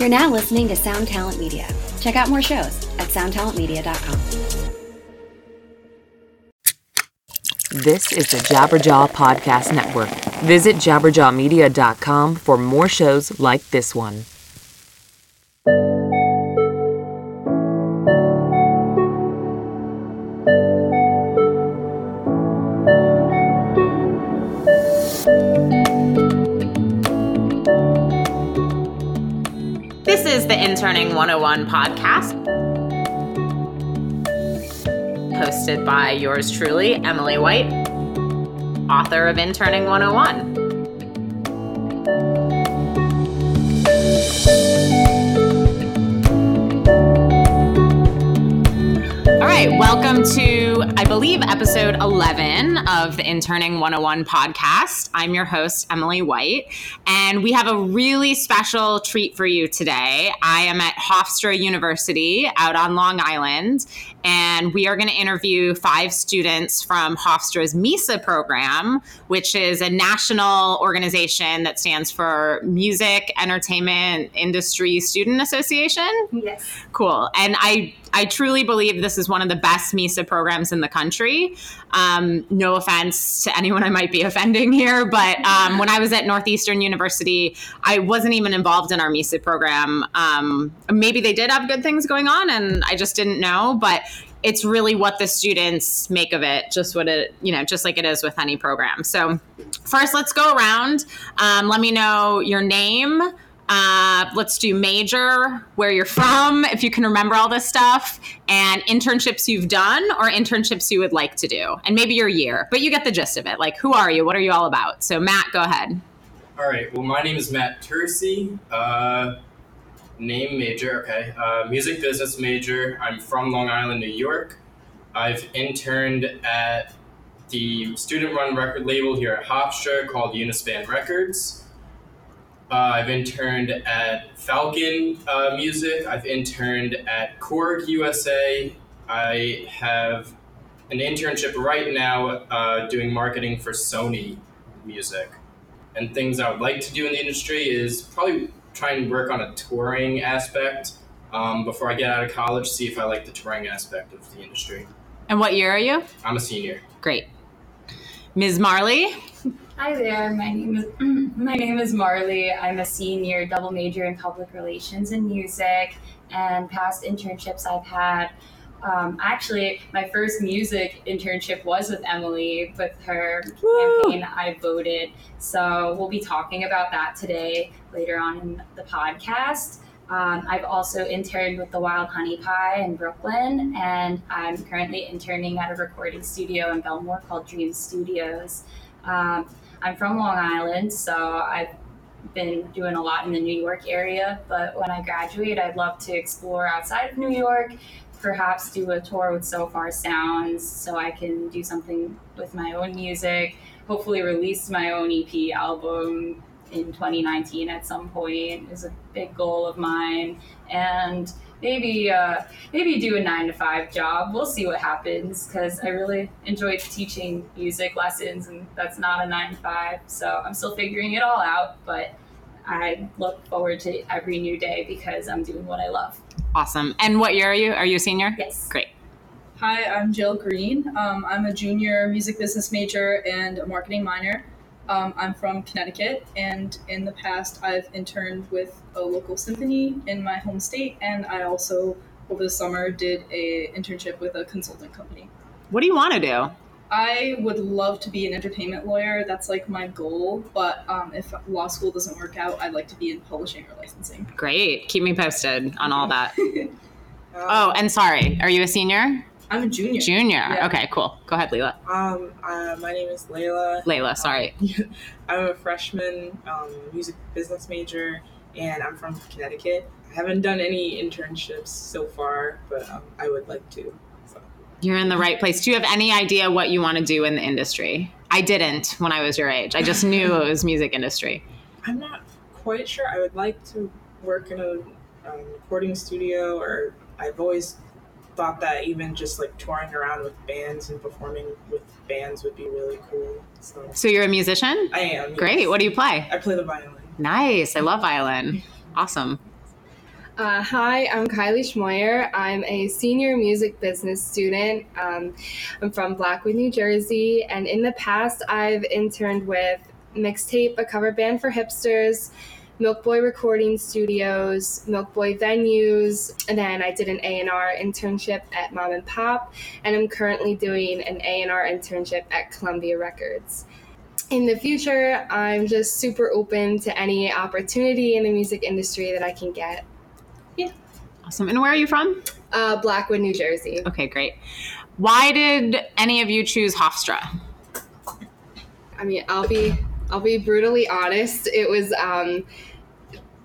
You're now listening to Sound Talent Media. Check out more shows at soundtalentmedia.com. This is the Jabberjaw Podcast Network. Visit jabberjawmedia.com for more shows like this one. Interning 101 podcast, hosted by yours truly, Emily White, author of Interning 101. All right, welcome to, I believe, episode 11 of the Interning 101 podcast. I'm your host, Emily White, and we have a really special treat for you today. I am at Hofstra University out on Long Island, and we are going to interview five students from Hofstra's MEISA program, which is a national organization that stands for Music Entertainment Industry Student Association. Yes. Cool. And I I truly believe this is one of the best MEISA programs in the country. Um, no offense to anyone I might be offending here, but um, when I was at Northeastern University, I wasn't even involved in our MEISA program. Um, maybe they did have good things going on, and I just didn't know. But it's really what the students make of it, just what it, you know, just like it is with any program. So, first, let's go around. Um, let me know your name. Uh, let's do major, where you're from, if you can remember all this stuff, and internships you've done or internships you would like to do, and maybe your year. But you get the gist of it. Like, who are you? What are you all about? So, Matt, go ahead. All right. Well, my name is Matt Tercy. Uh, name major. Okay. Uh, music business major. I'm from Long Island, New York. I've interned at the student-run record label here at Hofstra called Unispan Records. Uh, I've interned at Falcon uh, Music. I've interned at Korg USA. I have an internship right now uh, doing marketing for Sony Music. And things I would like to do in the industry is probably try and work on a touring aspect um, before I get out of college, see if I like the touring aspect of the industry. And what year are you? I'm a senior. Great. Ms. Marli, Hi there. My name is my name is Marli. I'm a senior, double major in public relations and music. And past internships I've had. Um, actually, my first music internship was with Emily. With her Woo! campaign, I voted. So we'll be talking about that today later on in the podcast. Um, I've also interned with the Wild Honey Pie in Brooklyn, and I'm currently interning at a recording studio in Bellmore called Dream Studios. Um, I'm from Long Island, so I've been doing a lot in the New York area. But when I graduate, I'd love to explore outside of New York, perhaps do a tour with Sofar Sounds so I can do something with my own music, hopefully, release my own EP album in 2019 at some point is a big goal of mine. And maybe uh, maybe do a nine to five job. We'll see what happens because I really enjoy teaching music lessons, and that's not a nine to five. So I'm still figuring it all out, but I look forward to every new day because I'm doing what I love. awesome. And what year are you? Are you a senior? Yes. Great. Hi, I'm Jill Green. Um, I'm a junior music business major and a marketing minor. Um, I'm from Connecticut, and in the past, I've interned with a local symphony in my home state, and I also, over the summer, did a internship with a consulting company. What do you want to do? I would love to be an entertainment lawyer. That's like my goal. But um, if law school doesn't work out, I'd like to be in publishing or licensing. Great. Keep me posted on all that. Oh, and sorry, are you a senior? I'm a junior. Junior. Yeah. Okay, cool. Go ahead, Leela. Um, uh, my name is Lailah. Lailah, sorry. I'm a freshman, um, music business major, and I'm from Connecticut. I haven't done any internships so far, but um, I would like to. So. You're in the right place. Do you have any idea what you want to do in the industry? I didn't when I was your age. I just knew it was music industry. I'm not quite sure. I would like to work in a um, recording studio, or I've always thought that even just like touring around with bands and performing with bands would be really cool. So So you're a musician? I am. yes. Great. What do you play? I play the violin. Nice. I love violin. Awesome. Uh, hi, I'm Kylee Schmoyer. I'm a senior music business student. Um, I'm from Blackwood, New Jersey, and in the past, I've interned with Mixtape, a cover band for hipsters, Milk Boy Recording Studios, Milk Boy Venues, and then I did an A&R internship at Mom and Pop, and I'm currently doing an A&R internship at Columbia Records. In the future, I'm just super open to any opportunity in the music industry that I can get. Yeah. Awesome. And where are you from? Uh, Blackwood, New Jersey. Okay, great. Why did any of you choose Hofstra? I mean, I'll be I'll be brutally honest. It was um,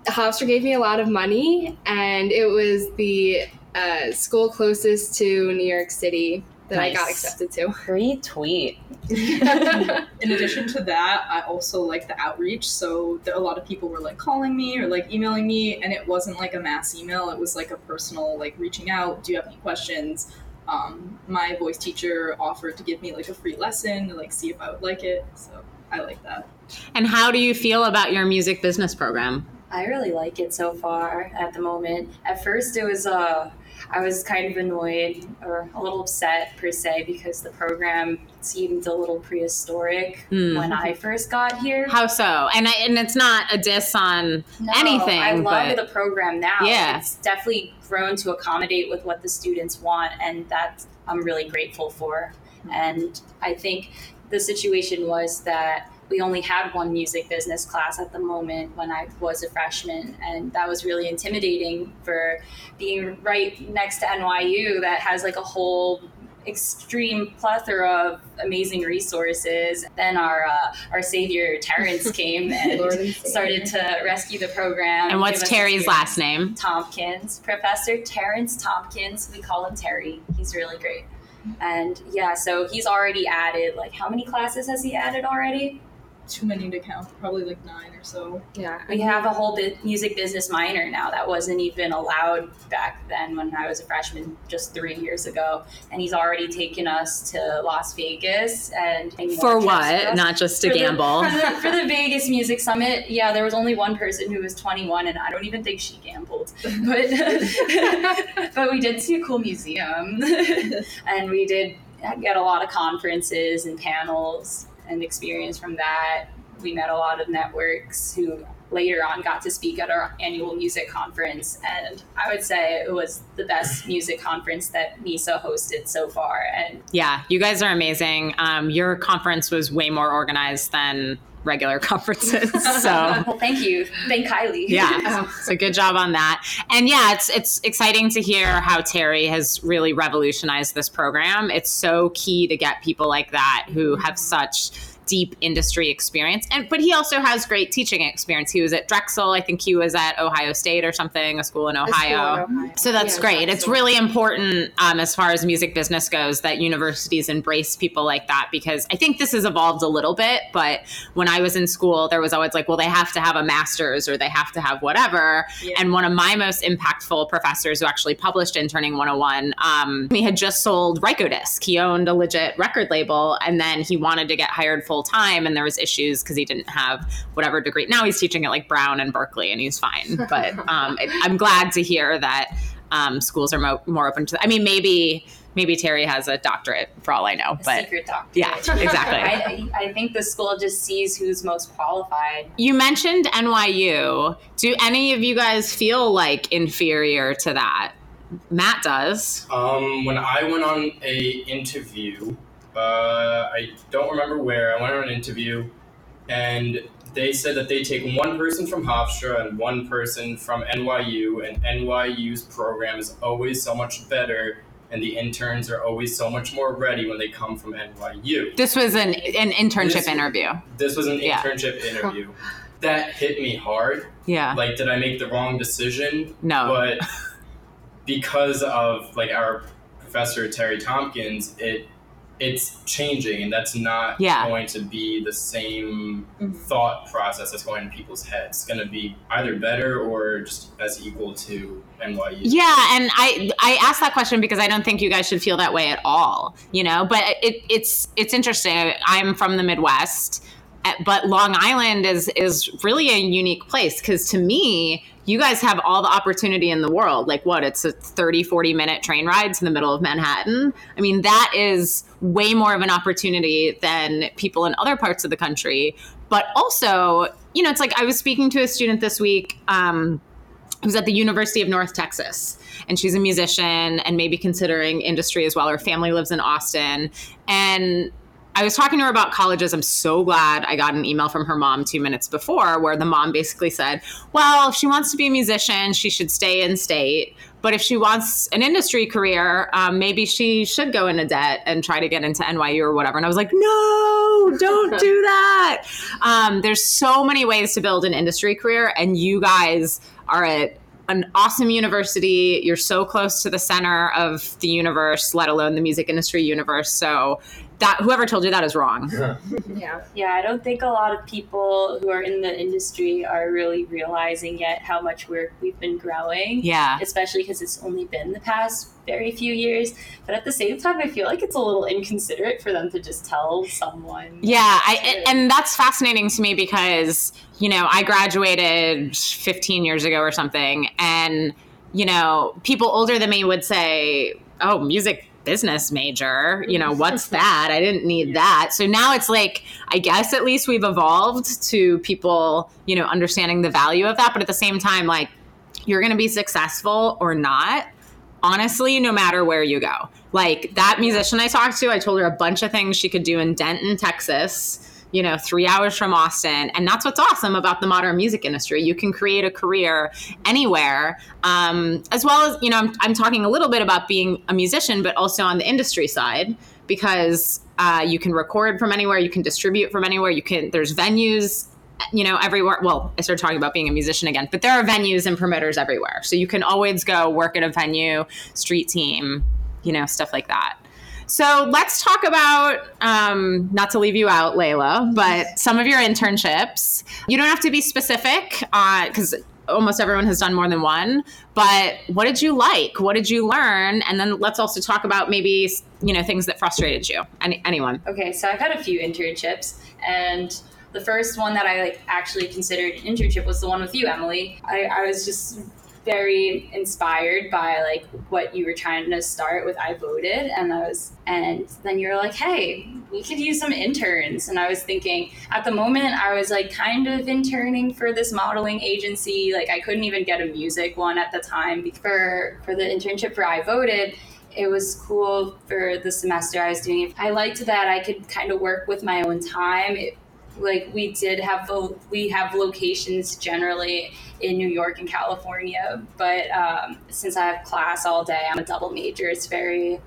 Hofstra gave me a lot of money, and it was the uh, school closest to New York City that I got accepted to. Retweet. In addition to that, I also like the outreach. So there, a lot of people were like calling me or like emailing me, and it wasn't like a mass email. It was like a personal, like reaching out. Do you have any questions? Um, my voice teacher offered to give me like a free lesson to like see if I would like it. So I like that. And how do you feel about your music business program? I really like it so far at the moment. At first, it was uh, I was kind of annoyed or a little upset per se because the program seemed a little prehistoric Hmm. when I first got here. How so? And I, and it's not a diss on No, anything, I love but the program now. Yeah. It's definitely grown to accommodate with what the students want, and that I'm really grateful for. And I think the situation was that we only had one music business class at the moment when I was a freshman, and that was really intimidating for being right next to NYU that has like a whole extreme plethora of amazing resources. Then our uh, our savior Terrence came and Lord and Savior. started to rescue the program. and what's give Terry's last name? Tompkins, Professor Terrence Tompkins. We call him Terry. He's really great. And yeah, so he's already added like how many classes has he added already? Too many to count. Probably like nine or so. Yeah, We have a whole bit music business minor now that wasn't even allowed back then when I was a freshman just three years ago. And he's already taken us to Las Vegas and For what? us. Not just to For the- gamble. for, the, for the Vegas Music Summit, yeah, there was only one person who was 21, and I don't even think she gambled. But but we did see a cool museum, and we did get a lot of conferences and panels and experience from that. We met a lot of networks who later on got to speak at our annual music conference, and I would say it was the best music conference that MEISA hosted so far. And Yeah, you guys are amazing. Um, your conference was way more organized than regular conferences. So well, thank you, thank Kylee. yeah, so good job on that. And yeah, it's it's exciting to hear how Terry has really revolutionized this program. It's so key to get people like that who have such deep industry experience and but he also has great teaching experience he was at drexel i think he was at ohio state or something a school in A school ohio in Ohio. so that's Yeah, great. It's really important um, as far as music business goes that universities embrace people like that because I think this has evolved a little bit. But when I was in school, there was always like, well, they have to have a master's or they have to have whatever. Yeah. And one of my most impactful professors who actually published Interning 101, um, he had just sold Rykodisc. He owned a legit record label and then he wanted to get hired full time. And there was issues because he didn't have whatever degree. Now he's teaching at like Brown and Berkeley and he's fine. But um, it, I'm glad to hear that um, schools are mo- more open to. I mean, maybe maybe Terry has a doctorate for all I know, A but secret doctor. yeah, exactly. I, I think the school just sees who's most qualified. you mentioned NYU. Do any of you guys feel like inferior to that? Matt does. Um, when I went on a interview, uh, I don't remember where. I went on an interview, and they said that they take one person from Hofstra and one person from NYU, and NYU's program is always so much better, and the interns are always so much more ready when they come from NYU. This was an an internship This- interview. This was an Yeah. internship interview. That hit me hard. Yeah. Like, did I make the wrong decision? No. but because of like our professor Terry Tompkins, it it's changing, and that's not Yeah. going to be the same Mhm. thought process that's going in people's heads. It's going to be either better or just as equal to NYU. Yeah, and I I asked that question because I don't think you guys should feel that way at all, you know. But it, it's it's interesting. I'm from the Midwest, But Long Island is is really a unique place because to me, you guys have all the opportunity in the world. Like what? It's a 30, 40 minute train ride to the middle of Manhattan. I mean, that is way more of an opportunity than people in other parts of the country. But also, you know, it's like I was speaking to a student this week. Um, who's at the University of North Texas. And she's a musician and maybe considering industry as well. Her family lives in Austin. And I was talking to her about colleges. I'm so glad I got an email from her mom two minutes before where the mom basically said, well, if she wants to be a musician, she should stay in state. But if she wants an industry career, um, maybe she should go into debt and try to get into NYU or whatever. And I was like, no, don't do that. Um, there's so many ways to build an industry career, and you guys are at an awesome university. You're so close to the center of the universe, let alone the music industry universe. So that whoever told you that is wrong. Yeah. Yeah, I don't think a lot of people who are in the industry are really realizing yet how much we're we've been growing. Yeah. Especially because it's only been the past very few years. But at the same time, I feel like it's a little inconsiderate for them to just tell someone. Yeah, I, and that's fascinating to me because you know I graduated 15 years ago or something, and you know people older than me would say, "Oh, music business major, you know what's that? I didn't need that." So now it's like I guess at least we've evolved to people you know understanding the value of that, but at the same time, like you're going to be successful or not honestly, no matter where you go. Like that musician I talked to, I told her a bunch of things she could do in Denton, Texas, you know, three hours from Austin. And that's what's awesome about the modern music industry. You can create a career anywhere, um, as well as, you know, I'm, I'm talking a little bit about being a musician, but also on the industry side because uh, you can record from anywhere, you can distribute from anywhere, you can, there's venues you know, everywhere. Well, I started talking about being a musician again, but there are venues and promoters everywhere. So you can always go work at a venue, street team, you know, stuff like that. So let's talk about, um, not to leave you out, Lailah, but some of your internships. You don't have to be specific because almost everyone has done more than one. But what did you like? What did you learn? And then let's also talk about maybe, you know, things that frustrated you. Any, anyone? Okay, so I've had a few internships, and the first one that I like actually considered an internship was the one with you, Emily. I, I was just very inspired by like what you were trying to start with I voted and I was and then you're like hey we could use some interns and I was thinking at the moment I was like kind of interning for this modeling agency like I couldn't even get a music one at the time for for the internship for I voted it was cool for the semester I was doing it. I liked that I could kind of work with my own time. It, like we did have we have locations generally in New York and California, but um, since I have class all day, I'm a double major. It's very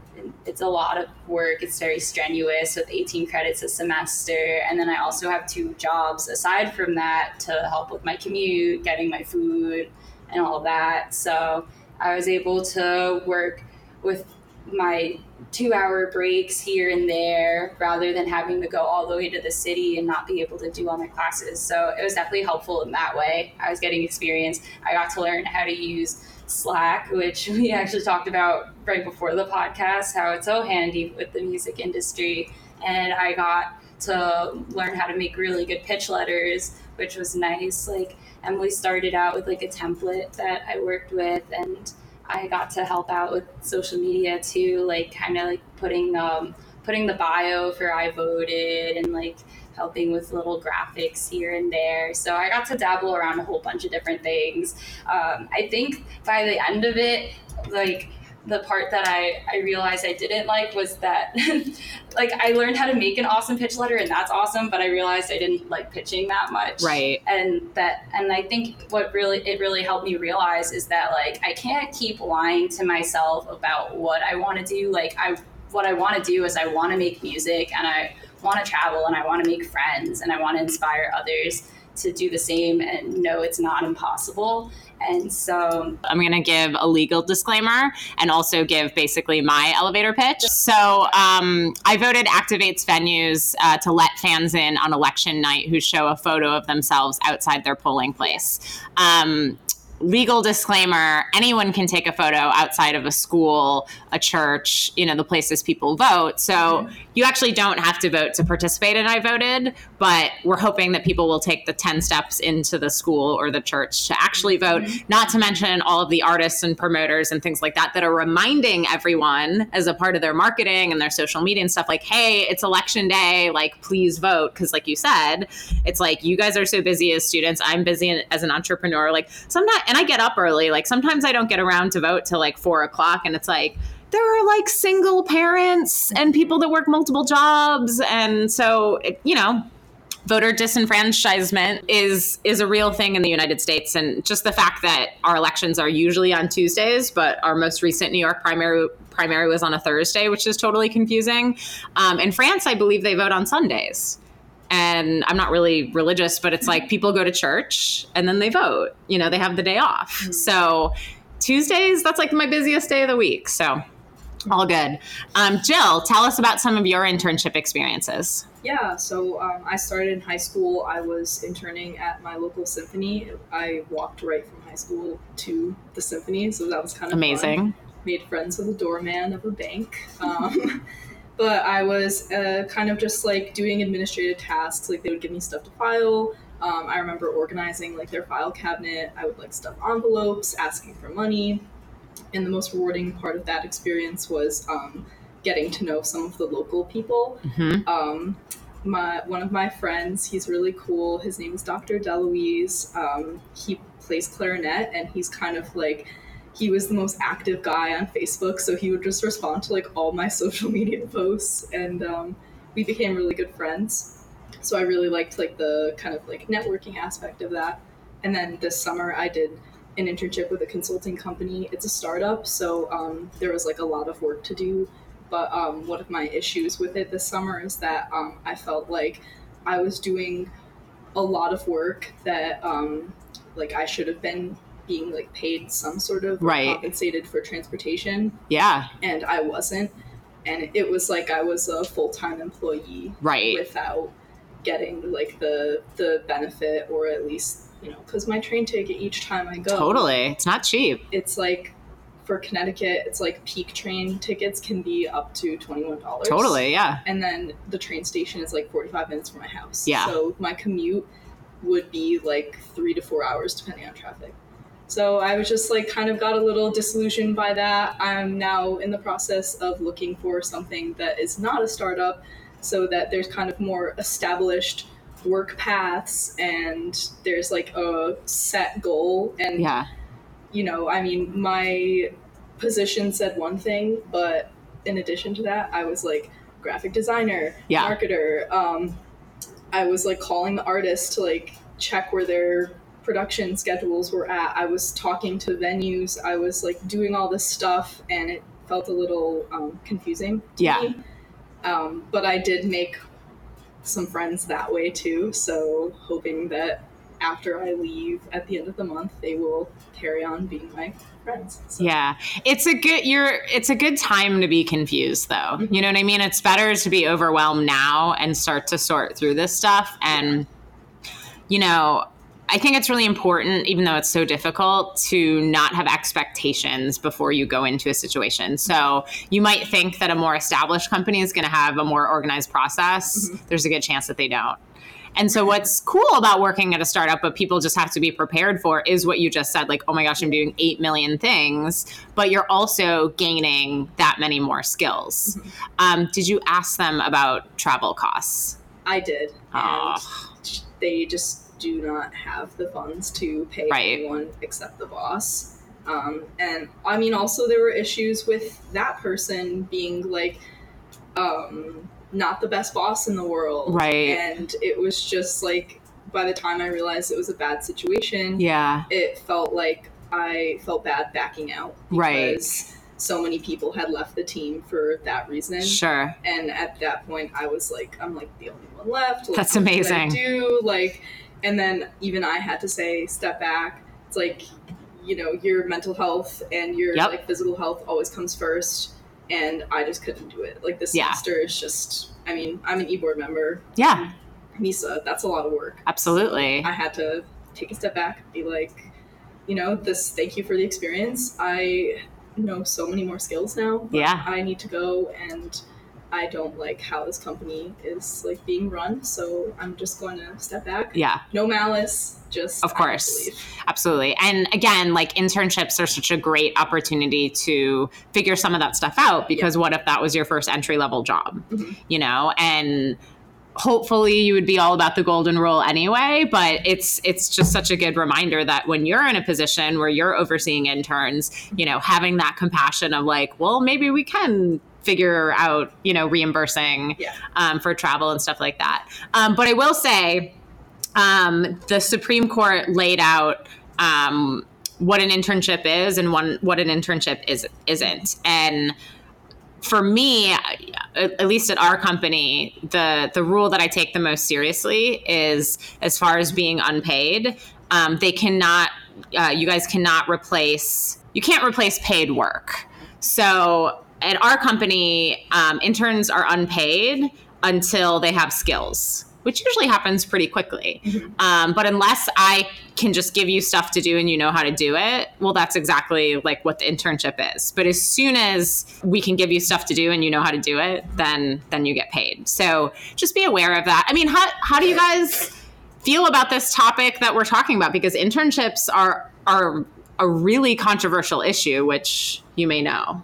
it's a lot of work. It's very strenuous with 18 credits a semester, and then I also have two jobs aside from that to help with my commute, getting my food, and all that. So I was able to work with my two hour breaks here and there rather than having to go all the way to the city and not be able to do all my classes. So it was definitely helpful in that way. I was getting experience. I got to learn how to use Slack, which we actually talked about right before the podcast, how it's so handy with the music industry. And I got to learn how to make really good pitch letters, which was nice. Like Emily started out with like a template that I worked with and I got to help out with social media too, like kind of like putting um, putting the bio for I voted and like helping with little graphics here and there. So I got to dabble around a whole bunch of different things. Um, I think by the end of it, like the part that I, I realized I didn't like was that like I learned how to make an awesome pitch letter and that's awesome, but I realized I didn't like pitching that much. Right. And that and I think what really it really helped me realize is that like I can't keep lying to myself about what I want to do. Like I what I want to do is I want to make music and I want to travel and I want to make friends and I want to inspire others to do the same and know it's not impossible. And so I'm going to give a legal disclaimer and also give basically my elevator pitch. So um, I voted activates venues uh, to let fans in on election night who show a photo of themselves outside their polling place. Um, legal disclaimer anyone can take a photo outside of a school a church you know the places people vote. So you actually don't have to vote to participate in i voted but we're hoping that people will take the 10 steps into the school or the church to actually vote. Mm-hmm. Not to mention all of the artists and promoters and things like that that are reminding everyone as a part of their marketing and their social media and stuff like hey it's election day like please vote. Because like you said it's like you guys are so busy as students. I'm busy as an entrepreneur. Like sometimes and I get up early. Like sometimes I don't get around to vote till like four o'clock, and it's like there are like single parents and people that work multiple jobs, and so it, you know. Voter disenfranchisement is is a real thing in the United States, and just the fact that our elections are usually on Tuesdays, but our most recent New York primary primary was on a Thursday, which is totally confusing. Um, in France, I believe they vote on Sundays and I'm not really religious, but it's like people go to church and then they vote. You know, they have the day off. Mm-hmm. So Tuesdays, that's like my busiest day of the week. So all good. Um, Jill, tell us about some of your internship experiences. Yeah, so um, I started in high school. I was interning at my local symphony. I walked right from high school to the symphony, so that was kind of amazing. Fun. Made friends with a doorman of a bank. Um, but I was uh, kind of just like doing administrative tasks. Like they would give me stuff to file. Um, I remember organizing like their file cabinet. I would like stuff envelopes, asking for money. And the most rewarding part of that experience was um, getting to know some of the local people. Mm-hmm. Um, my one of my friends, he's really cool. His name is Dr. Deluise. Um, he plays clarinet, and he's kind of like he was the most active guy on Facebook, so he would just respond to like all my social media posts, and um, we became really good friends. So I really liked like the kind of like networking aspect of that. And then this summer I did an internship with a consulting company. It's a startup, so um, there was like a lot of work to do. But um, one of my issues with it this summer is that um, I felt like I was doing a lot of work that um, like I should have been being like paid some sort of right. compensated for transportation. Yeah. And I wasn't. And it was like I was a full time employee. Right. Without getting like the the benefit or at least you know because my train ticket each time I go totally it's not cheap. It's like for Connecticut, it's like peak train tickets can be up to twenty one dollars. Totally, yeah. And then the train station is like forty five minutes from my house. Yeah. So my commute would be like three to four hours depending on traffic. So I was just like kind of got a little disillusioned by that. I'm now in the process of looking for something that is not a startup so that there's kind of more established work paths and there's like a set goal and yeah you know i mean my position said one thing but in addition to that i was like graphic designer yeah. marketer um, i was like calling the artists to like check where their production schedules were at. I was talking to venues. I was like doing all this stuff, and it felt a little um, confusing. yeah. Me. Um, but I did make some friends that way too. So hoping that after I leave at the end of the month, they will carry on being my friends. So. Yeah, it's a good you're it's a good time to be confused though. Mm-hmm. You know what I mean? It's better to be overwhelmed now and start to sort through this stuff and you know, I think it's really important, even though it's so difficult, to not have expectations before you go into a situation. So you might think that a more established company is going to have a more organized process. Mm-hmm. There's a good chance that they don't. And so, what's cool about working at a startup, but people just have to be prepared for, is what you just said like, oh my gosh, I'm doing 8 million things, but you're also gaining that many more skills. Mm-hmm. Um, did you ask them about travel costs? I did. Oh. they just do not have the funds to pay right. anyone except the boss. Um, and I mean, also there were issues with that person being like, um, not the best boss in the world. Right. And it was just like, by the time I realized it was a bad situation, yeah, it felt like I felt bad backing out. Right. Because so many people had left the team for that reason. Sure. And at that point, I was like, I'm like the only one left. Like, That's amazing. do like and then even I had to say step back. It's like you know your mental health and your yep. like physical health always comes first, and I just couldn't do it. Like this yeah. semester is just. I mean, I'm an e-board member. Yeah. MEISA, that's a lot of work. Absolutely. So I had to take a step back and be like, you know, this thank you for the experience. I know so many more skills now. but Yeah. I need to go and I don't like how this company is like being run, so I'm just going to step back. Yeah. No malice, just Of I have to course. Absolutely. And again, like internships are such a great opportunity to figure some of that stuff out because what if that was your first entry level job? Mhm. You know, and hopefully you would be all about the golden rule anyway, but it's it's just such a good reminder that when you're in a position where you're overseeing interns, you know, having that compassion of like, well, maybe we can figure out, you know, reimbursing Yeah. um, for travel and stuff like that. Um, but I will say, um, the Supreme Court laid out um, what an internship is and one what an internship is isn't. And for me, at at least at our company, the the rule that I take the most seriously is as far as being unpaid. Um, they cannot, uh, you guys cannot replace. You can't replace paid work. So at our company, um, interns are unpaid until they have skills, which usually happens pretty quickly. Um, but unless I can just give you stuff to do and you know how to do it, well, that's exactly like what the internship is. But as soon as we can give you stuff to do and you know how to do it, then then you get paid. So just be aware of that. I mean, how how do you guys feel about this topic that we're talking about? Because internships are are a really controversial issue, which you may know.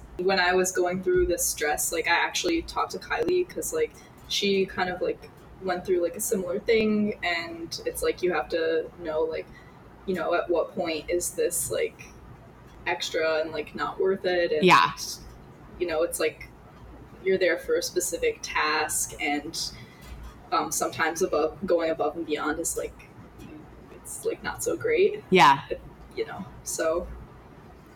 When I was going through this stress, like I actually talked to Kylee because like she kind of like went through like a similar thing, and it's like you have to know like you know at what point is this like extra and like not worth it, and Yeah. you know it's like you're there for a specific task, and um, sometimes above going above and beyond is like it's like not so great, Yeah. you know. So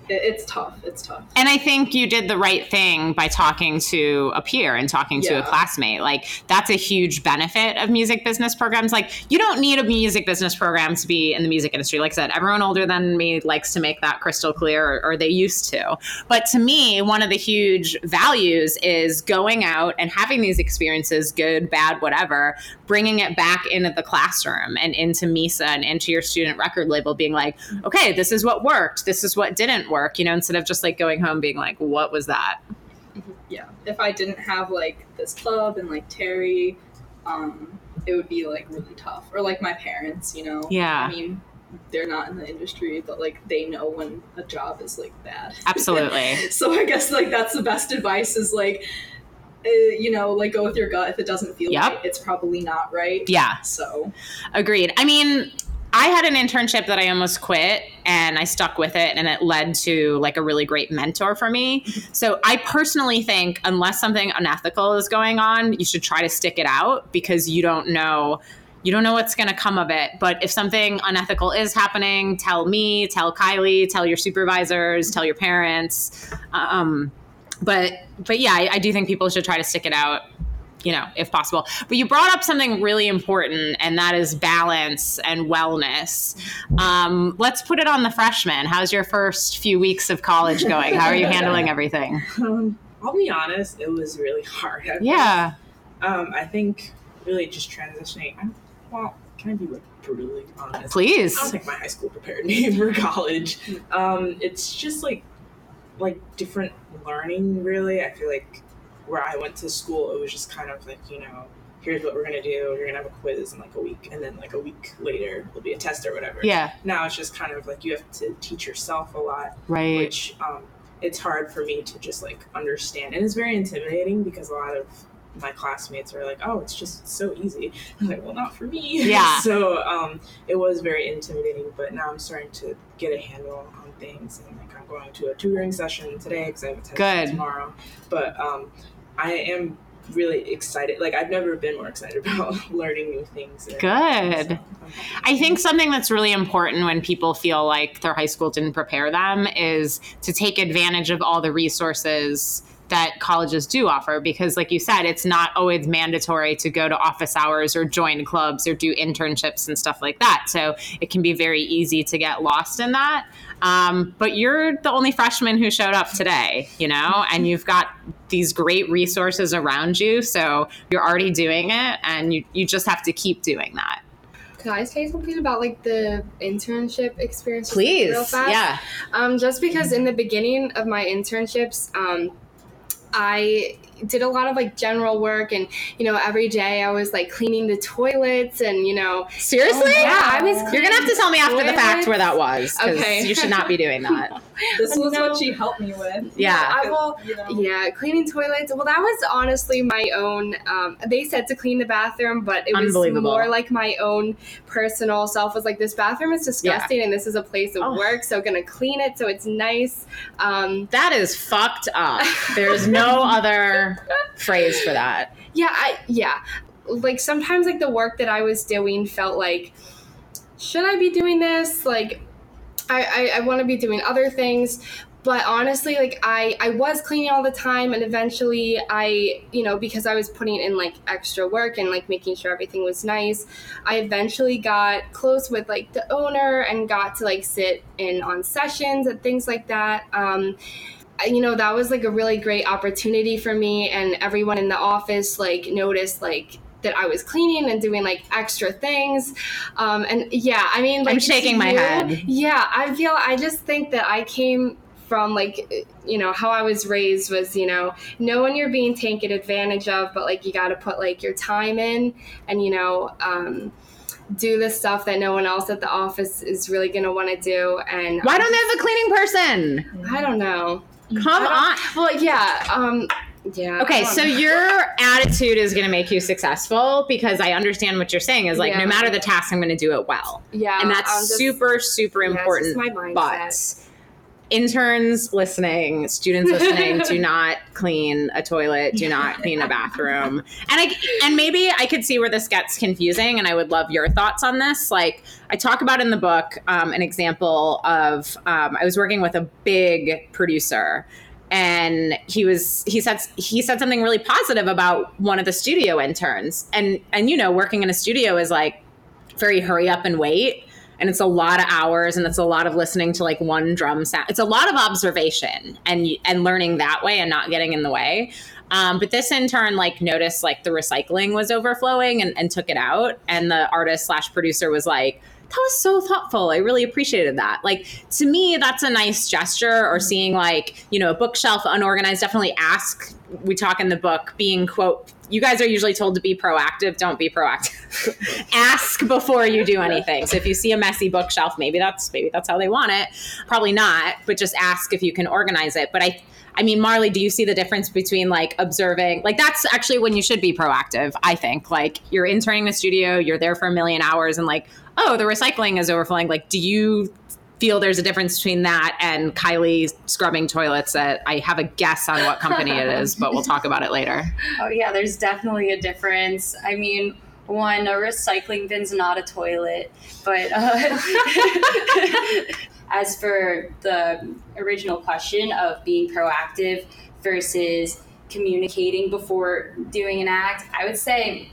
it's tough. It's tough. And I think you did the right thing by talking to a peer and talking to a classmate. Like that's a huge benefit of music business programs. Like you don't need a music business program to be in the music industry. Like I said, everyone older than me likes to make that crystal clear, or, or they used to. But to me, one of the huge values is going out and having these experiences, good, bad, whatever, bringing it back into the classroom and into MEISA and into your student record label, being like, okay, this is what worked, this is what didn't work, you know, instead of just like going home being like, what was that? yeah if i didn't have like this club and like terry um it would be like really tough or like my parents you know Yeah. i mean they're not in the industry but like they know when a job is like bad Absolutely. so i guess like that's the best advice is like uh, you know like go with your gut if it doesn't feel Yep. right it's probably not right Yeah. so Agreed. I mean, I had an internship that I almost quit and I stuck with it and it led to like a really great mentor for me. So I personally think unless something unethical is going on, you should try to stick it out because you don't know you don't know what's going to come of it. But if something unethical is happening, tell me, tell Kylee, tell your supervisors, tell your parents. Um, but but yeah, I, I do think people should try to stick it out you know, if possible. But you brought up something really important, and that is balance and wellness. Um, let's put it on the freshmen. How's your first few weeks of college going? How are you handling everything? Um, I'll be honest, it was really hard. at Yeah. Um, I think really just transitioning. I'm, well, can I be like brutally honest? Please. I don't think my high school prepared me for college. Um, it's just like like different learning. Really, I feel like where I went to school, it was just kind of like you know. Here's what we're gonna do. You're gonna have a quiz in like a week, and then like a week later, there'll be a test or whatever. Yeah. Now it's just kind of like you have to teach yourself a lot Right. which um, it's hard for me to just like understand and it's very intimidating because a lot of my classmates are like oh it's just so easy i'm like well not for me Yeah. so um, it was very intimidating but now i'm starting to get a handle on things and like i'm going to a tutoring session today because i have a test Good. tomorrow but um, i am really excited. Like I've never been more excited about learning new things. Good. I think something that's really important when people feel like their high school didn't prepare them is to take advantage of all the resources that colleges do offer because like you said it's not always mandatory to go to office hours or join clubs or do internships and stuff like that so it can be very easy to get lost in that um, but you're the only freshman who showed up today you know and you've got these great resources around you so you're already doing it and you, you just have to keep doing that Can I say something about like the internship experience? Please, real fast? yeah. Um, just because in the beginning of my internships, um, I did a lot of like general work and you know every day I was like cleaning the toilets and you know Seriously? yeah I was You're gonna have to tell me after the fact where that was. 'cause Okay. You should not be doing that. This was No. what she helped me with. Yeah. I will, You know. yeah, cleaning toilets. Well, that was honestly my own. Um, they said to clean the bathroom, but it was more like my own personal self. Was like, this bathroom is disgusting, and this is a place of Oh. work, so gonna clean it so it's nice. Um, That is fucked up. There's no other phrase for that. yeah, I yeah. Like sometimes, like the work that I was doing felt like, should I be doing this? Like, I I, I want to be doing other things. But honestly, like I, I was cleaning all the time, and eventually, I, you know, because I was putting in like extra work and like making sure everything was nice, I eventually got close with like the owner and got to like sit in on sessions and things like that. Um, you know that was like a really great opportunity for me and everyone in the office like noticed like that I was cleaning and doing like extra things um, and yeah I mean like I'm shaking my you- head. yeah I feel I just think that I came from like you know how I was raised was you know know when you're being taken advantage of but like you got to put like your time in and you know um, do the stuff that no one else at the office is really gonna want to do and Why don't they have a cleaning person? I don't know Come on. well, yeah. Um, yeah. Okay, so your attitude is going to make you successful because I understand what you're saying is like Yeah. no matter the task, I'm going to do it well. yeah, and that's just- super, super yeah, important. my mindset. but interns listening, students listening, do not clean a toilet, do not clean a bathroom. And I and maybe I could see where this gets confusing, and I would love your thoughts on this. Like I talk about in the book um, an example of um, I was working with a big producer. And he was he said he said something really positive about one of the studio interns. And and you know, working in a studio is like very hurry up and wait and it's a lot of hours and it's a lot of listening to like one drum sound it's a lot of observation and and learning that way and not getting in the way. Um, but this intern like noticed like the recycling was overflowing and, and took it out and the artist slash producer was like that was so thoughtful. I really appreciated that. Like to me that's a nice gesture or seeing like you know a bookshelf unorganized. Definitely ask we talk in the book being quote you guys are usually told to be proactive don't be proactive ask before you do anything so if you see a messy bookshelf maybe that's maybe that's how they want it probably not but just ask if you can organize it but i I mean, Marli, do you see the difference between like observing? Like, that's actually when you should be proactive, I think. Like, you're interning the studio, you're there for a million hours, and like, oh, the recycling is overflowing. Like, do you feel there's a difference between that and Kylee scrubbing toilets that I have a guess on what company it is, but we'll talk about it later. Oh yeah, there's definitely a difference. I mean, one, a recycling bin's not a toilet, but uh, as for the original question of being proactive versus communicating before doing an act, I would say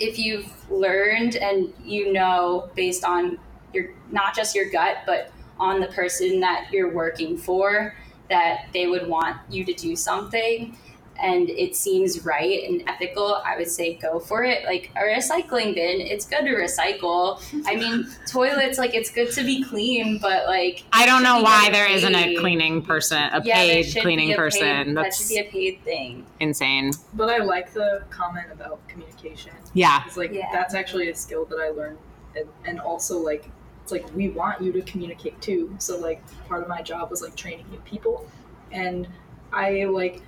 if you've learned and you know based on your not just your gut, but on the person that you're working for that they would want you to do something and it seems right and ethical, I would say go for it. Like a recycling bin, it's good to recycle. I mean, toilets, like it's good to be clean, but like I don't know be why getting there isn't a cleaning person, a Yeah, paid cleaning a person. paid- that That's should be a paid thing. insane. But I like the comment about communication. Yeah. It's like Yeah. that's actually a skill that I learned, and, and also like it's like we want you to communicate too. So like part of my job was like training new people, and I like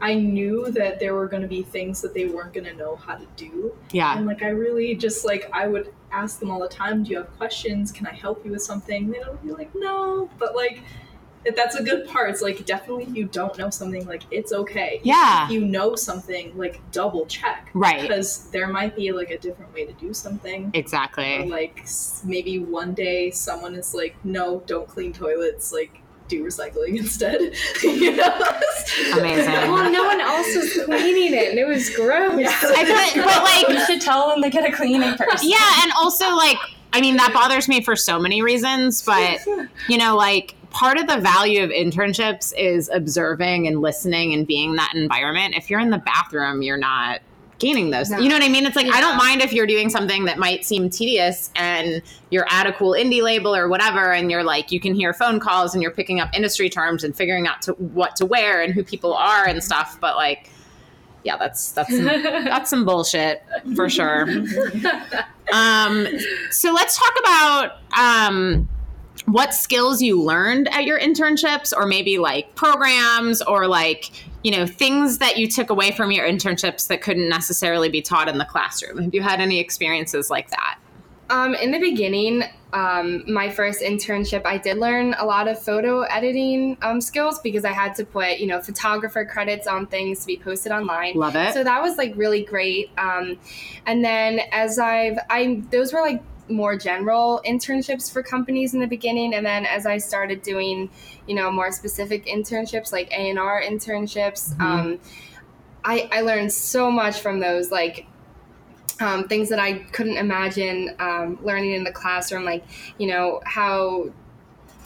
I knew that there were going to be things that they weren't going to know how to do, Yeah. and like I really just like I would ask them all the time, "Do you have questions? Can I help you with something?" They would be like, "No," but like that's a good part. It's like definitely if you don't know something, like it's okay. Yeah. If you know something, like double check. Right. Because there might be like a different way to do something. Or Exactly. like maybe one day someone is like, no, don't clean toilets. Like do recycling instead. you know? Amazing. Well, no one else was cleaning it, and it was gross. Yeah. I feel, but like You should tell them to get a cleaning person. Yeah, and also like I mean that bothers me for so many reasons, but you know, like part of the value of internships is observing and listening and being in that environment. If you're in the bathroom, you're not gaining those. No. You know what I mean? It's like I don't mind if you're doing something that might seem tedious and you're at a cool indie label or whatever and you're like you can hear phone calls and you're picking up industry terms and figuring out to what to wear and who people are and stuff, but like yeah, that's that's some, that's some bullshit for sure. Um, so let's talk about um, what skills you learned at your internships, or maybe like programs, or like you know things that you took away from your internships that couldn't necessarily be taught in the classroom. Have you had any experiences like that? Um, in the beginning, um, my first internship, I did learn a lot of photo editing um, skills because I had to put, you know, photographer credits on things to be posted online. Love it. So that was like really great. Um, and then as I've, I those were like more general internships for companies in the beginning, and then as I started doing, you know, more specific internships like A and R internships, um, I I learned so much from those, like um, things that I couldn't imagine um, learning in the classroom, like you know how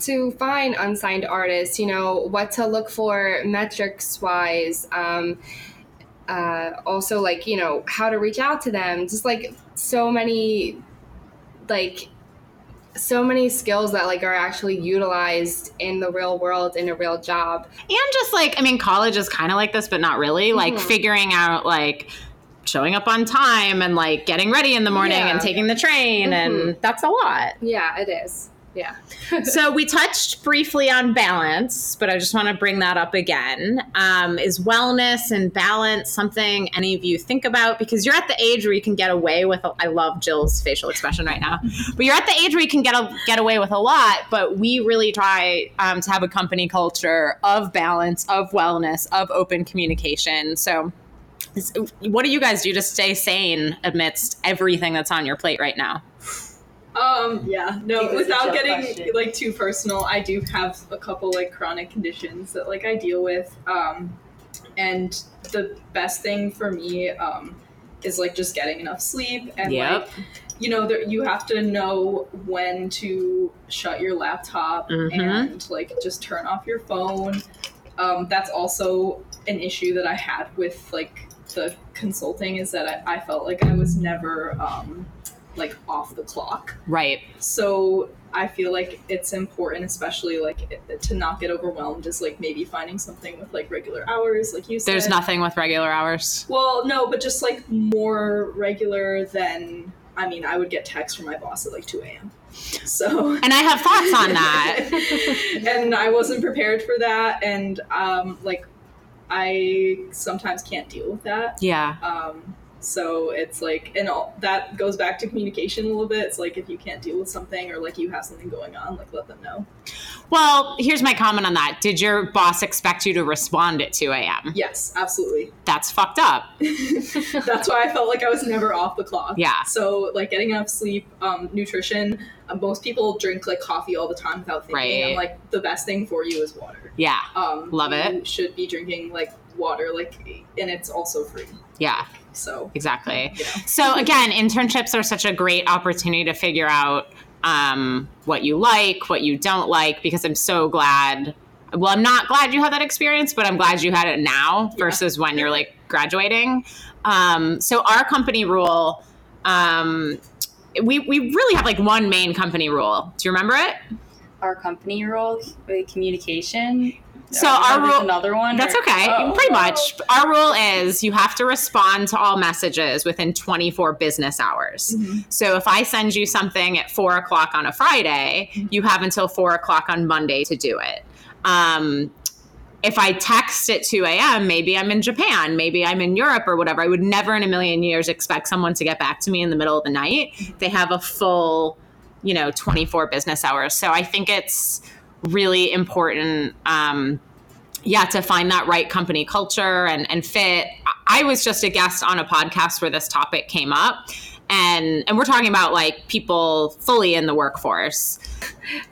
to find unsigned artists, you know what to look for metrics wise, um, uh, also like you know how to reach out to them, just like so many, like so many skills that like are actually utilized in the real world in a real job. And just like, I mean, college is kind of like this, but not really. Like Mhm. figuring out like showing up on time and like getting ready in the morning Yeah. and taking the train, and Mhm. that's a lot. Yeah, it is. Yeah. so we touched briefly on balance, but I just want to bring that up again. Um, is wellness and balance something any of you think about? Because you're at the age where you can get away with. A, I love Jill's facial expression right now, but you're at the age where you can get a, get away with a lot. But we really try um, to have a company culture of balance, of wellness, of open communication. So. What do you guys do to stay sane amidst everything that's on your plate right now? Um, yeah, no, Think this is without getting question. like too personal, I do have a couple like chronic conditions that like I deal with. Um, and the best thing for me um, is like just getting enough sleep and Yep. like you know there, you have to know when to shut your laptop Mhm. and like just turn off your phone. Um, that's also an issue that I had with like the consulting is that I, I felt like I was never um, like off the clock. Right. So I feel like it's important, especially like it- to not get overwhelmed, is like maybe finding something with like regular hours, like you said. There's nothing with regular hours. Well, no, but just like more regular than. I mean, I would get texts from my boss at like 2 a.m. So. And I have thoughts on that. and I wasn't prepared for that, and um, like, I sometimes can't deal with that. Yeah. Um, so it's like, and all, that goes back to communication a little bit. It's like if you can't deal with something or like you have something going on, like let them know. Well, here's my comment on that. Did your boss expect you to respond at 2 a.m.? Yes, absolutely. That's fucked up. That's why I felt like I was never off the clock. Yeah. So like getting enough sleep, um, nutrition. Uh, most people drink like coffee all the time without thinking. Right. I'm like the best thing for you is water. Yeah. Um, Love it. You should be drinking like water, like, and it's also free. Yeah, So exactly. So, again, internships are such a great opportunity to figure out um, what you like, what you don't like, because I'm so glad. Well, I'm not glad you had that experience, but I'm glad you had it now versus when you're like graduating. Um, so, our company rule, um, we, we really have like one main company rule. Do you remember it? Our company like, communication. So our rule- another one. That's or- okay. Oh. Pretty much. Our rule is you have to respond to all messages within 24 business hours. Mm-hmm. So if I send you something at four o'clock on a Friday, mm-hmm. you have until four o'clock on Monday to do it. Um, if I text at 2 a.m., maybe I'm in Japan, maybe I'm in Europe or whatever. I would never in a million years expect someone to get back to me in the middle of the night. Mm-hmm. They have a full, you know, 24 business hours. So I think it's really important. Um, yeah, to find that right company culture and, and fit. I was just a guest on a podcast where this topic came up. And, and we're talking about like people fully in the workforce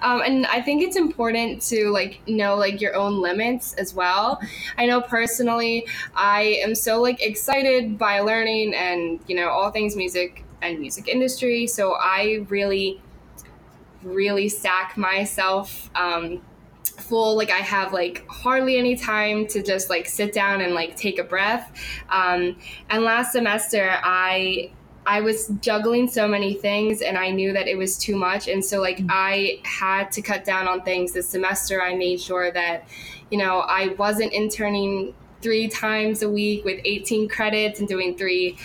um, and i think it's important to like know like your own limits as well i know personally i am so like excited by learning and you know all things music and music industry so i really really stack myself um, full. Like i have like hardly any time to just like sit down and like take a breath. Um, and last semester i i was juggling so many things and i knew that it was too much. And so like i had to cut down on things this semester. I made sure that you know i wasn't interning three times a week with 18 credits and doing three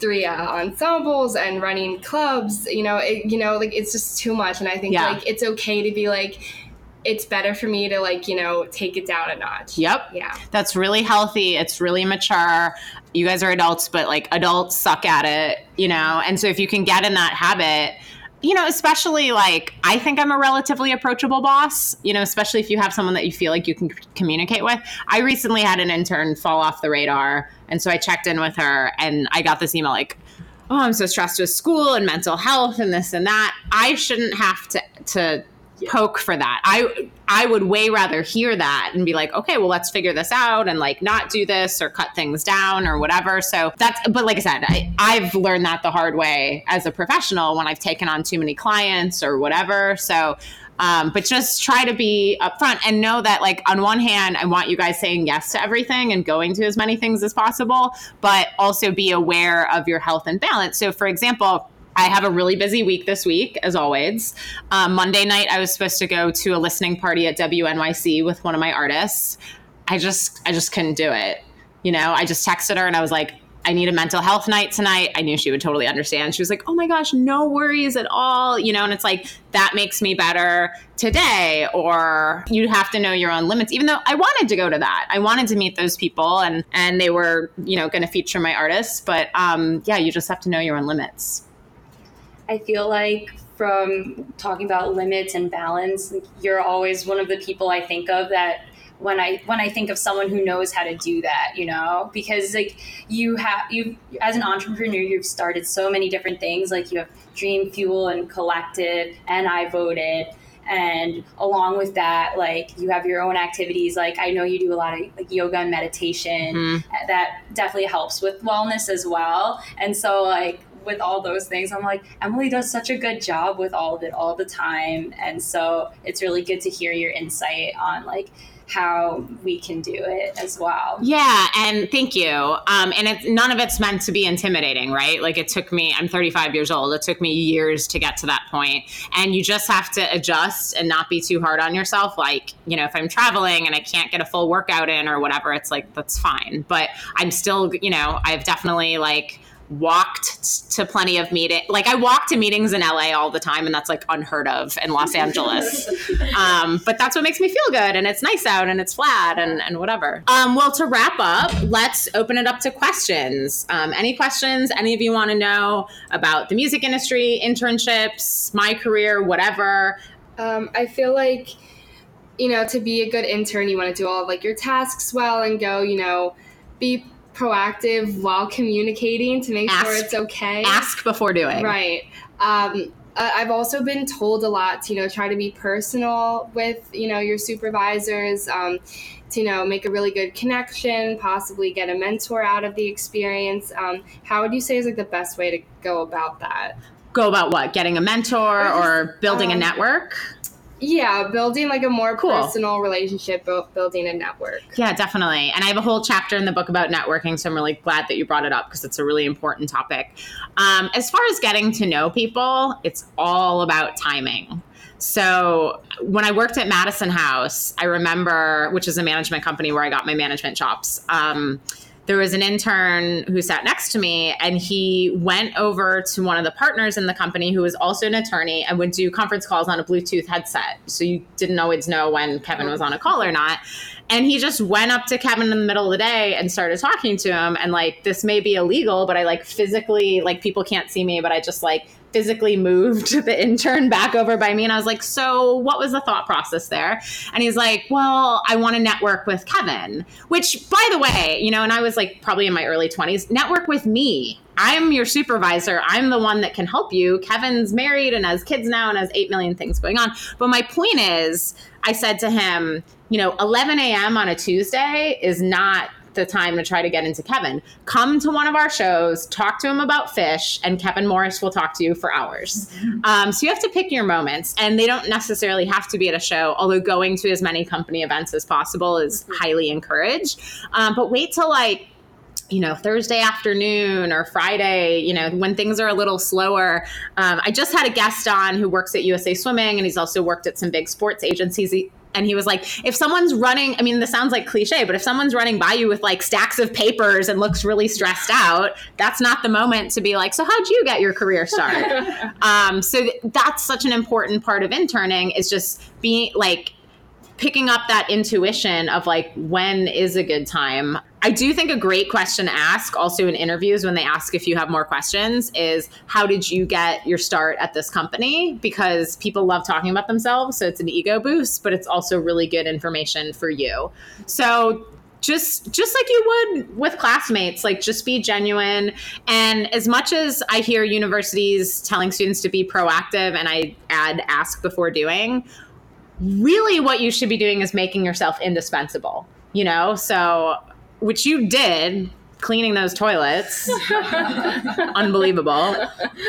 three uh, ensembles and running clubs you know it, you know like it's just too much and i think Yeah. like it's okay to be like it's better for me to like you know take it down a notch Yep. yeah That's really healthy. It's really mature. You guys are adults, but like adults suck at it, you know? And so if you can get in that habit, you know, especially like I think I'm a relatively approachable boss, you know, especially if you have someone that you feel like you can c- communicate with. I recently had an intern fall off the radar. And so I checked in with her and I got this email like, oh, I'm so stressed with school and mental health and this and that. I shouldn't have to, to, poke for that. I I would way rather hear that and be like, okay, well, let's figure this out and like not do this or cut things down or whatever. So that's, but like I said, I, I've learned that the hard way as a professional when I've taken on too many clients or whatever. So, um, but just try to be upfront and know that, like, on one hand, I want you guys saying yes to everything and going to as many things as possible, but also be aware of your health and balance. So, for example, I have a really busy week this week, as always. Um, Monday night, I was supposed to go to a listening party at WNYC with one of my artists. I just, I just couldn't do it. You know, I just texted her and I was like, I need a mental health night tonight. I knew she would totally understand. She was like, "Oh my gosh, no worries at all." You know, and it's like that makes me better today or you have to know your own limits even though I wanted to go to that. I wanted to meet those people and and they were, you know, going to feature my artists, but um yeah, you just have to know your own limits. I feel like from talking about limits and balance, you're always one of the people I think of that when I when I think of someone who knows how to do that, you know, because like you have you as an entrepreneur, you've started so many different things. Like you have Dream Fuel and Collective, and iVoted. And along with that, like you have your own activities. Like I know you do a lot of like yoga and meditation. Mhm. That definitely helps with wellness as well. And so like with all those things, I'm like Emily does such a good job with all of it all the time. And so it's really good to hear your insight on like how we can do it as well. Yeah, and thank you. Um, and it's none of it's meant to be intimidating, right? Like it took me. I'm 35 years old. It took me years to get to that point. and you just have to adjust and not be too hard on yourself. Like you know, if I'm traveling and I can't get a full workout in or whatever, it's like that's fine. But I'm still, you know, I've definitely like walked to plenty of meeting like i walk to meetings in la all the time and that's like unheard of in los angeles. Um, but that's what makes me feel good and it's nice out and it's flat and, and whatever. Um, well to wrap up let's open it up to questions. Um, any questions any of you want to know about the music industry internships my career whatever? Um, i feel like you know to be a good intern you want to do all of like your tasks well and go you know be proactive while communicating to make sure it's okay ask before doing Right. Um, I've also been told a lot to, you know, try to be personal with, you know, your supervisors, um, to, you know, make a really good connection, possibly get a mentor out of the experience. Um, how would you say is like the best way to go about that? go about what getting a mentor Or just, or building a um, network Yeah, building like a more Cool. personal relationship, building a network. Yeah, definitely. And I have a whole chapter in the book about networking, so I'm really glad that you brought it up because it's a really important topic. Um, as far as getting to know people, it's all about timing. So when I worked at Madison House, I remember, which is a management company where I got my management chops. Um, there was an intern who sat next to me and he went over to one of the partners in the company who was also an attorney and would do conference calls on a bluetooth headset. So you didn't always know when kevin was on a call or not. And he just went up to kevin in the middle of the day and started talking to him. And like this may be illegal but i like physically like people can't see me but i just like physically moved the intern back over by me and I was like, "So, what was the thought process there?" And he's like, "Well, I want to network with Kevin." Which by the way, you know, and I was like probably in my early 20s, network with me. I'm your supervisor. I'm the one that can help you. Kevin's married and has kids now and has 8 million things going on. But my point is, I said to him, you know, 11 a.m. on a Tuesday is not the time to try to get into Kevin. Come to one of our shows, talk to him about Phish, and Kevin Morris will talk to you for hours. Um, so you have to pick your moments, and they don't necessarily have to be at a show, although going to as many company events as possible is highly encouraged. Um, but wait till like, you know, Thursday afternoon or Friday, you know, when things are a little slower. Um, I just had a guest on who works at USA Swimming and he's also worked at some big sports agencies. He, and he was like, if someone's running, I mean, this sounds like cliche, but if someone's running by you with like stacks of papers and looks really stressed out, that's not the moment to be like, so how'd you get your career start? um, so th- that's such an important part of interning is just being like, picking up that intuition of like when is a good time. I do think a great question to ask also in interviews when they ask if you have more questions is how did you get your start at this company? Because people love talking about themselves. So it's an ego boost, but it's also really good information for you. So just just like you would with classmates like just be genuine and as much as i hear universities telling students to be proactive and i add ask before doing really what you should be doing is making yourself indispensable, you know? So, which you did cleaning those toilets. Unbelievable.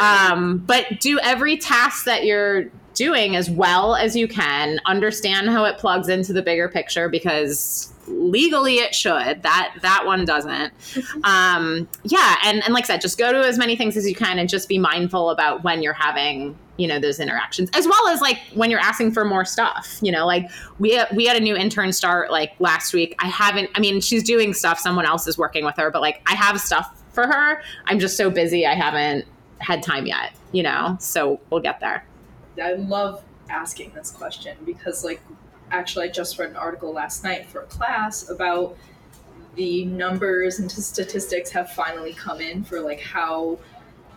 Um, but do every task that you're doing as well as you can. Understand how it plugs into the bigger picture because legally it should. That that one doesn't. Um, yeah, and and like I said, just go to as many things as you can and just be mindful about when you're having you know those interactions as well as like when you're asking for more stuff you know like we we had a new intern start like last week. I haven't i mean she's doing stuff someone else is working with her but like i have stuff for her. I'm just so busy i haven't had time yet you know so we'll get there. I love asking this question because, like, actually, I just read an article last night for a class about the numbers and statistics have finally come in for like how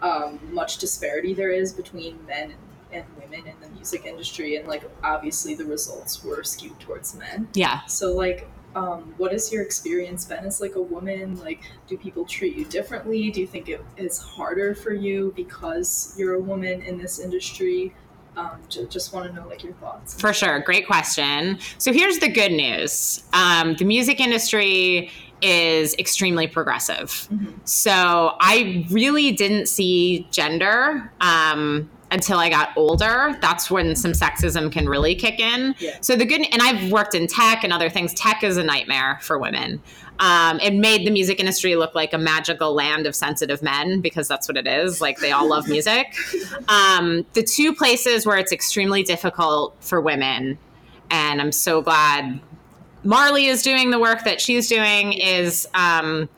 um, much disparity there is between men and women in the music industry, and like obviously the results were skewed towards men. yeah So, like, um, what has your experience been as like a woman? Like, do people treat you differently? Do you think it is harder for you because you're a woman in this industry? Um, ju- just want to know like your thoughts. For sure. Great question. So here's the good news um, the music industry is extremely progressive. So I really didn't see gender. Um, until I got older, that's when some sexism can really kick in. Yeah. So the good, and I've worked in tech and other things. Tech is a nightmare for women. Um, it made the music industry look like a magical land of sensitive men because that's what it is. Like they all love music. Um, the two places where it's extremely difficult for women, and I'm so glad Marli is doing the work that she's doing, is um,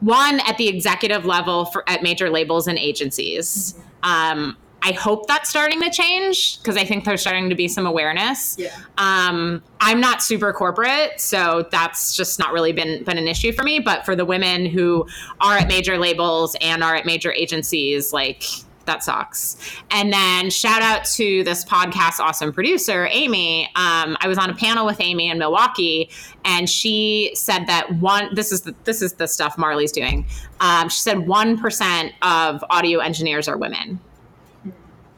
one at the executive level for at major labels and agencies. Um, I hope that's starting to change because I think there's starting to be some awareness. Yeah. Um, I'm not super corporate, so that's just not really been been an issue for me. But for the women who are at major labels and are at major agencies, like that sucks. And then shout out to this podcast awesome producer, Amy. Um, I was on a panel with Amy in Milwaukee, and she said that one. This is the, this is the stuff Marli's doing. Um, she said one percent of audio engineers are women.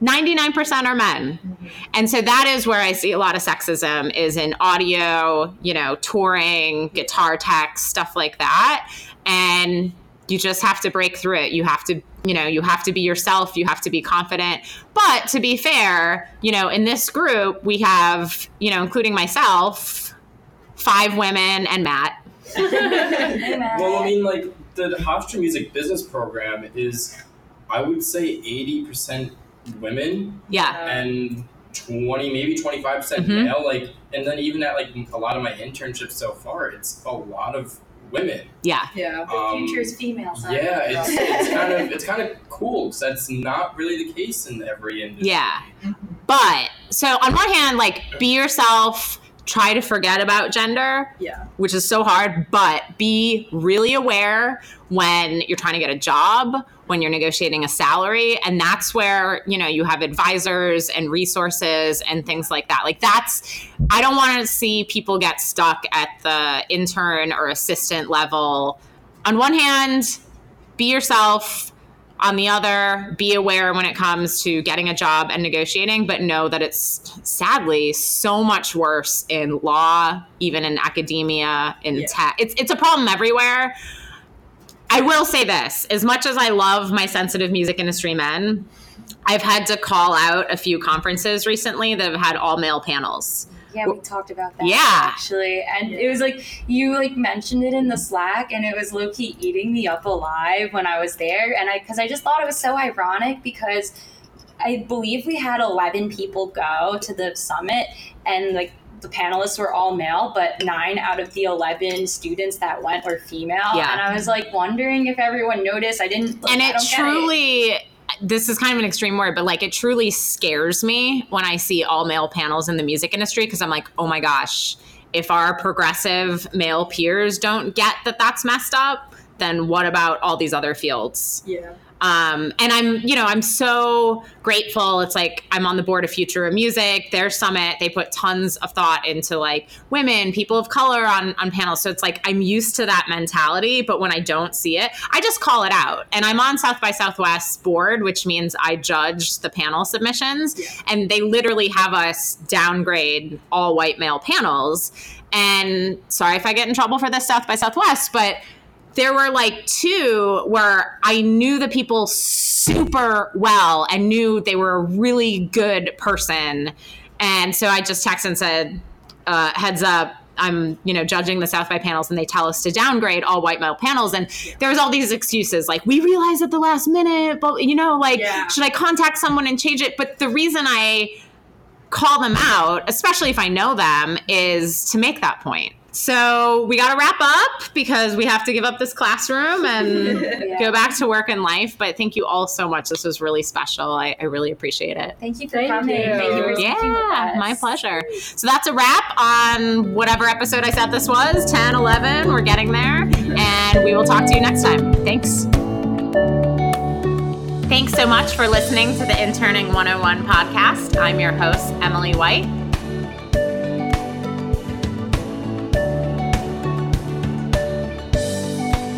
99% are men. And so that is where I see a lot of sexism is in audio, you know, touring, guitar tech, stuff like that. And you just have to break through it. You have to, you know, you have to be yourself, you have to be confident. But to be fair, you know, in this group, we have, you know, including myself, five women and Matt. Well, I mean, like the Hofstra Music Business Program is, I would say, eighty percent women Yeah. and twenty, maybe twenty five percent Mhm. male. Like, and then even at like a lot of my internships so far, it's a lot of women. Yeah. Yeah. Um, Future's female side. Yeah, it's, it's kind of it's kind of cool because that's not really the case in every industry. Yeah. But so on one hand, like be yourself, try to forget about gender, Yeah. which is so hard, but be really aware when you're trying to get a job, when you're negotiating a salary. And that's where, you know, you have advisors and resources and things like that. Like, that's, I don't want to see people get stuck at the intern or assistant level. On one hand, be yourself. On the other, be aware when it comes to getting a job and negotiating, but know that it's sadly so much worse in law, even in academia, in Yeah. tech. It's it's a problem everywhere. I will say this: as much as I love my sensitive music industry men, I've had to call out a few conferences recently that have had all male panels. Yeah, we talked about that. Yeah. actually, and it was like you like mentioned it in the Slack, and it was low key eating me up alive when I was there, and I because I just thought it was so ironic because I believe we had eleven people go to the summit, and like the panelists were all male, but nine out of the eleven students that went were female, Yeah. and I was like wondering if everyone noticed. I didn't, like, and it truly this is kind of an extreme word but like it truly scares me when i see all male panels in the music industry because i'm like oh my gosh if our progressive male peers don't get that that's messed up then what about all these other fields Yeah. Um, and I'm, you know, I'm so grateful. It's like I'm on the board of Future of Music, their summit. They put tons of thought into like women, people of color on on panels. So it's like I'm used to that mentality, but when I don't see it, I just call it out. And I'm on South by Southwest's board, which means I judge the panel submissions, and they literally have us downgrade all white male panels. And sorry if I get in trouble for this South by Southwest, but there were like two where I knew the people super well and knew they were a really good person. And so I just texted and said, uh, heads up, I'm, you know, judging the South by panels and they tell us to downgrade all white male panels. And there was all these excuses like, we realized at the last minute, but, you know, like, Yeah. should I contact someone and change it? But the reason I call them out, especially if I know them, is to make that point. So we got to wrap up because we have to give up this classroom and Yeah. go back to work and life. But thank you all so much. This was really special. I, I really appreciate it. Thank you for Thank coming. you. Thank you for speaking with Yeah, us. my pleasure. So that's a wrap on whatever episode I said this was 10, 11. We're getting there. And we will talk to you next time. Thanks. Thanks so much for listening to the Interning 101 podcast. I'm your host, Emily White.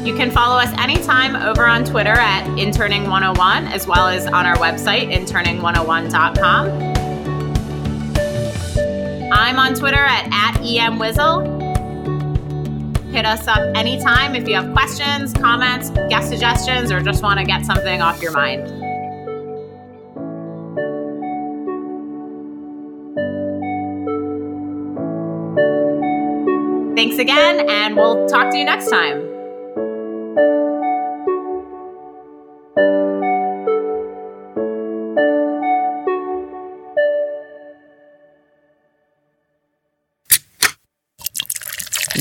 You can follow us anytime over on Twitter at Interning101 as well as on our website, interning101.com. I'm on Twitter at, at EMWizzle. Hit us up anytime if you have questions, comments, guest suggestions, or just want to get something off your mind. Thanks again, and we'll talk to you next time.